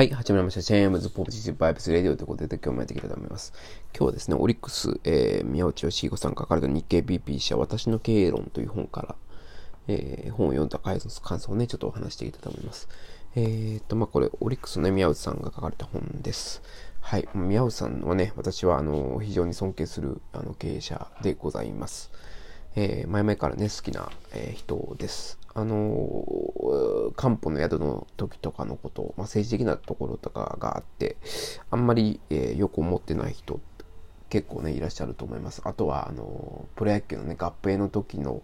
はい、始まりました。チェーンムズポジティブバイブスレディオということで、今日もやっていきたいと思います。今日はですね、オリックス、えー、宮内義彦さんが書かれた日経 BP 社、私の経営論という本から、えー、本を読んだ感想をね、ちょっとお話していきたいと思います。えー、っと、まあ、これ、オリックスの、ね、宮内さんが書かれた本です。はい、宮内さんはね、私は、あの、非常に尊敬する、あの、経営者でございます。えー、前々からね、好きな、えー、人です。あの、漢方の宿の時とかのこと、まあ、政治的なところとかがあって、あんまり、えー、よく思ってない人結構ね、いらっしゃると思います。あとは、あの、プロ野球のね、合併の時の、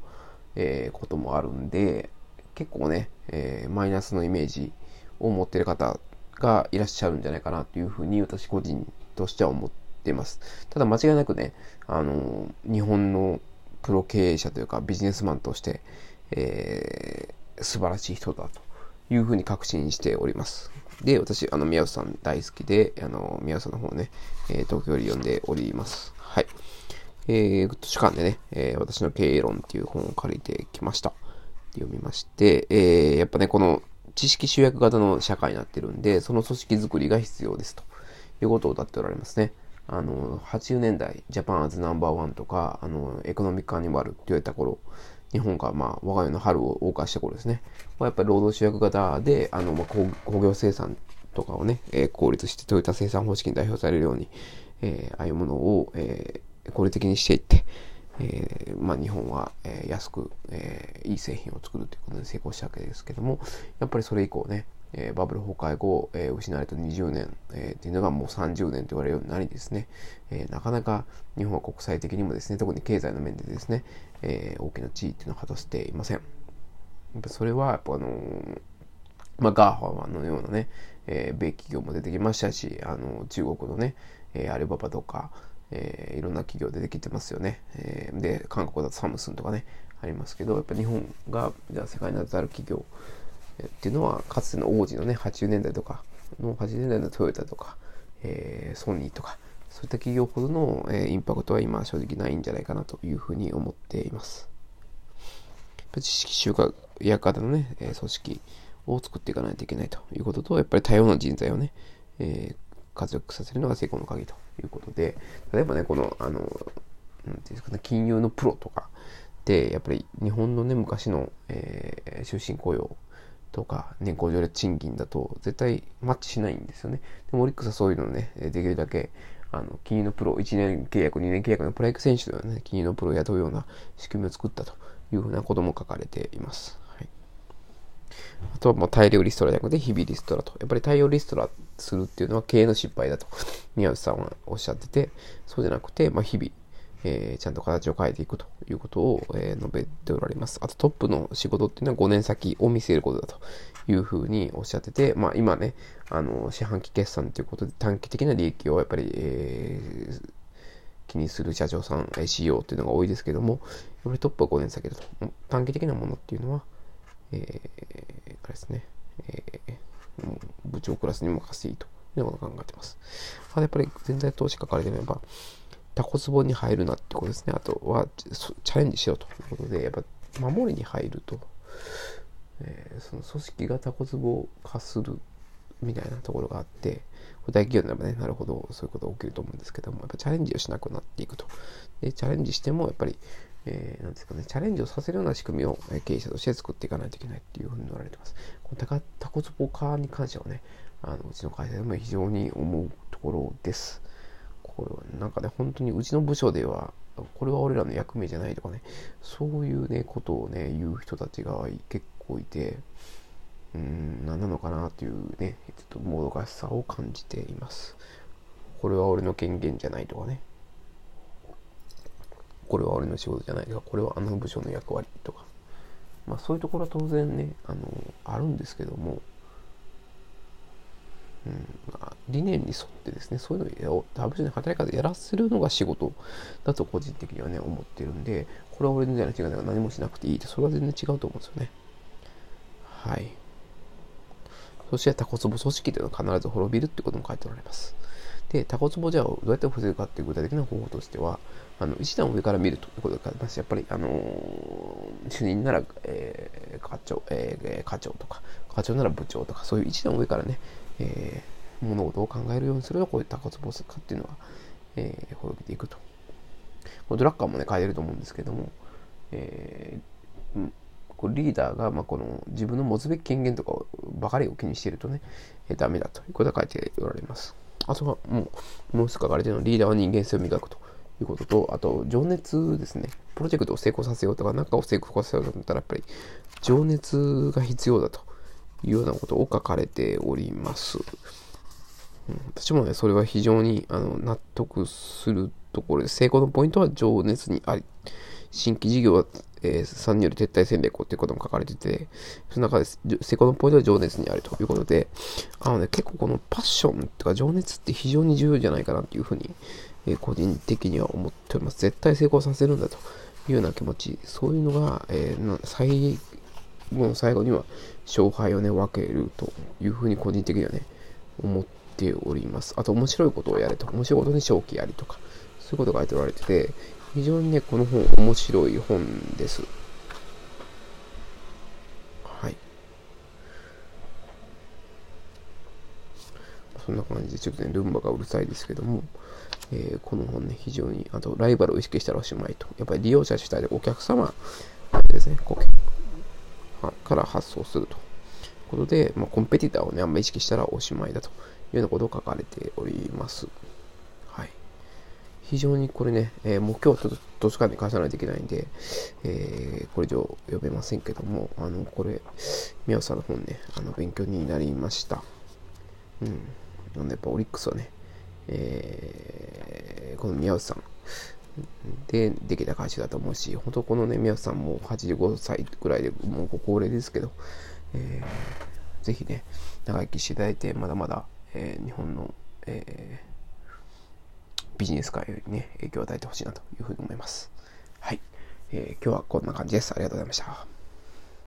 えー、こともあるんで、結構ね、えー、マイナスのイメージを持ってる方がいらっしゃるんじゃないかなというふうに私個人としては思ってます。ただ間違いなくね、あの、日本のプロ経営者というかビジネスマンとして、えー、素晴らしい人だというふうに確信しております。で、私、あの、宮内さん大好きで、あの、宮内さんの方ね、えー、東京より読んでおります。はい。えー、図書館でね、えー、私の経営論っていう本を借りてきました。読みまして、えー、やっぱね、この知識集約型の社会になってるんで、その組織づくりが必要ですということを歌っておられますね。あの、80年代、ジャパンアズナンバーワンとか、あの、エコノミックアニマルって言われた頃、日本が、まあ、我が家の春を謳歌した頃ですね。まあ、やっぱり労働主役型で、あの、まあ、工業生産とかをね、えー、効率してトヨタ生産方式に代表されるように、えー、ああいうものを、えー、効率的にしていって、えー、まあ、日本は、えー、安く、えー、いい製品を作るということで成功したわけですけども、やっぱりそれ以降ね、えバブル崩壊後、え失われた20年、えっていうのがもう30年と言われるようになりですね、えなかなか日本は国際的にもですね、特に経済の面でですね、え大きな地位っていうのを果たしていません。やっぱそれは、やっぱあのまあ、 GAFA のようなね、え米企業も出てきましたし、あの中国のね、えアリババとか、え、いろんな企業出てきてますよね。え、で、韓国だとサムスンとかね、ありますけど、やっぱ日本が、じゃあ世界に名だたる企業、っていうのは、かつての往時のね、80年代とかの、80年代のトヨタとか、えー、ソニーとか、そういった企業ほどの、えー、インパクトは今正直ないんじゃないかなというふうに思っています。知識集約型のね、えー、組織を作っていかないといけないということと、やっぱり多様な人材をね、えー、活躍させるのが成功の鍵ということで、例えばね、この、あの、なんていうんですかね、金融のプロとかって、やっぱり日本のね、昔の、えー、終身雇用とか年功序列賃金だと絶対マッチしないんですよね。でもオリックスはそういうのをね、できるだけあの金融のプロ、1年契約、2年契約のプロ野球選手ではね、金融のプロを雇うような仕組みを作ったというふうなことも書かれています。はい、あとはもう大量リストラじゃなくて日々リストラと。やっぱり大量リストラするっていうのは経営の失敗だと宮内さんはおっしゃってて、そうじゃなくて、まあ、日々えー、ちゃんと形を変えていくということを、えー、述べておられます。あとトップの仕事っていうのは5年先を見据えることだというふうにおっしゃってて、まあ今ね、あの、四半期決算ということで短期的な利益をやっぱり、えー、気にする社長さん、CEO っていうのが多いですけども、やっぱりトップは5年先だと。短期的なものっていうのは、えー、あれですね、えー、部長クラスに任せていいというようなことを考えてます。あやっぱり全体投資書かれてれば、タコツボに入るなってことですね。あとは、チャレンジしろということで、やっぱ、守りに入ると、えー、その組織がタコツボ化するみたいなところがあって、これ大企業にならばね、なるほど、そういうことが起きると思うんですけども、やっぱチャレンジをしなくなっていくと。で、チャレンジしても、やっぱり、えー、なんですかね、チャレンジをさせるような仕組みを経営者として作っていかないといけないっていうふうに言われてます。このタコツボ化に関してはね、あのうちの会社でも非常に思うところです。これはなんかね、本当にうちの部署では、これは俺らの役目じゃないとかね、そういうね、ことをね、言う人たちが結構いて、うん、何なのかなというね、ちょっともどかしさを感じています。これは俺の権限じゃないとかね、これは俺の仕事じゃないとか、これはあの部署の役割とか、まあそういうところは当然ね、あの、あるんですけども、うんまあ、理念に沿ってですね、そういうのを他部署で働き方やらせるのが仕事だと個人的にはね、思ってるんで、これは俺のじゃない違うから何もしなくていいって、それは全然違うと思うんですよね。はい。そしてタコツボ組織というのは必ず滅びるってことも書いておられます。で、タコツボじゃあどうやって防ぐかっていう具体的な方法としては、あの、一段上から見るということがあります。やっぱり、あのー、主任なら、えー、課長、えー、課長とか、課長なら部長とか、そういう一段上からね、えー、物事を考えるようにすると、こういった骨ス化っていうのは、えー、滅びていくと。ドラッカーもね、書いてると思うんですけども、えー、こリーダーが、まあ、この自分の持つべき権限とかばかりを気にしているとね、えー、ダメだということが書いておられます。あとはもう、もう一つ書かれてるのはリーダーは人間性を磨くということと、あと情熱ですね。プロジェクトを成功させようとか、何かを成功させようと思ったら、やっぱり情熱が必要だというようなことを書かれております。私もね、それは非常にあの納得するところで、成功のポイントは情熱にあり、新規事業は、えー、参入より撤退戦略をということも書かれてて、その中で成功のポイントは情熱にあるということで、あのね、結構このパッションとか情熱って非常に重要じゃないかなというふうに、えー、個人的には思っております。絶対成功させるんだというような気持ち、そういうのが、えー、最後の最後には勝敗をね、分けるというふうに個人的にはね、思ってております。あと面白いことをやれとか。面白いことに正気ありとか、そういうことが書いておられてて、非常にね、この本面白い本です。はい。そんな感じで、ちょっとね、ルンバがうるさいですけども、えー、この本ね、非常に、あと、ライバルを意識したらおしまいと。やっぱり利用者主体でお客様ですね、から発想すると。ことで、まあ、コンペティターをね、あんま意識したらおしまいだというようなことを書かれております。はい。非常にこれね、えー、目標と図書館に返さないといけないんで、えー、これ以上読めませんけども、あの、これ、宮尾さんの本ね、あの、勉強になりました。うん。なんで、やっぱオリックスはね、えー、この宮内さんでできた会社だと思うし、本当このね、宮内さんも85歳ぐらいでもうご高齢ですけど、えー、ぜひね、長生きしていただいて、まだまだ、えー、日本の、えー、ビジネス界にね、影響を与えてほしいなというふうに思います。はい。えー、今日はこんな感じです。ありがとうございました。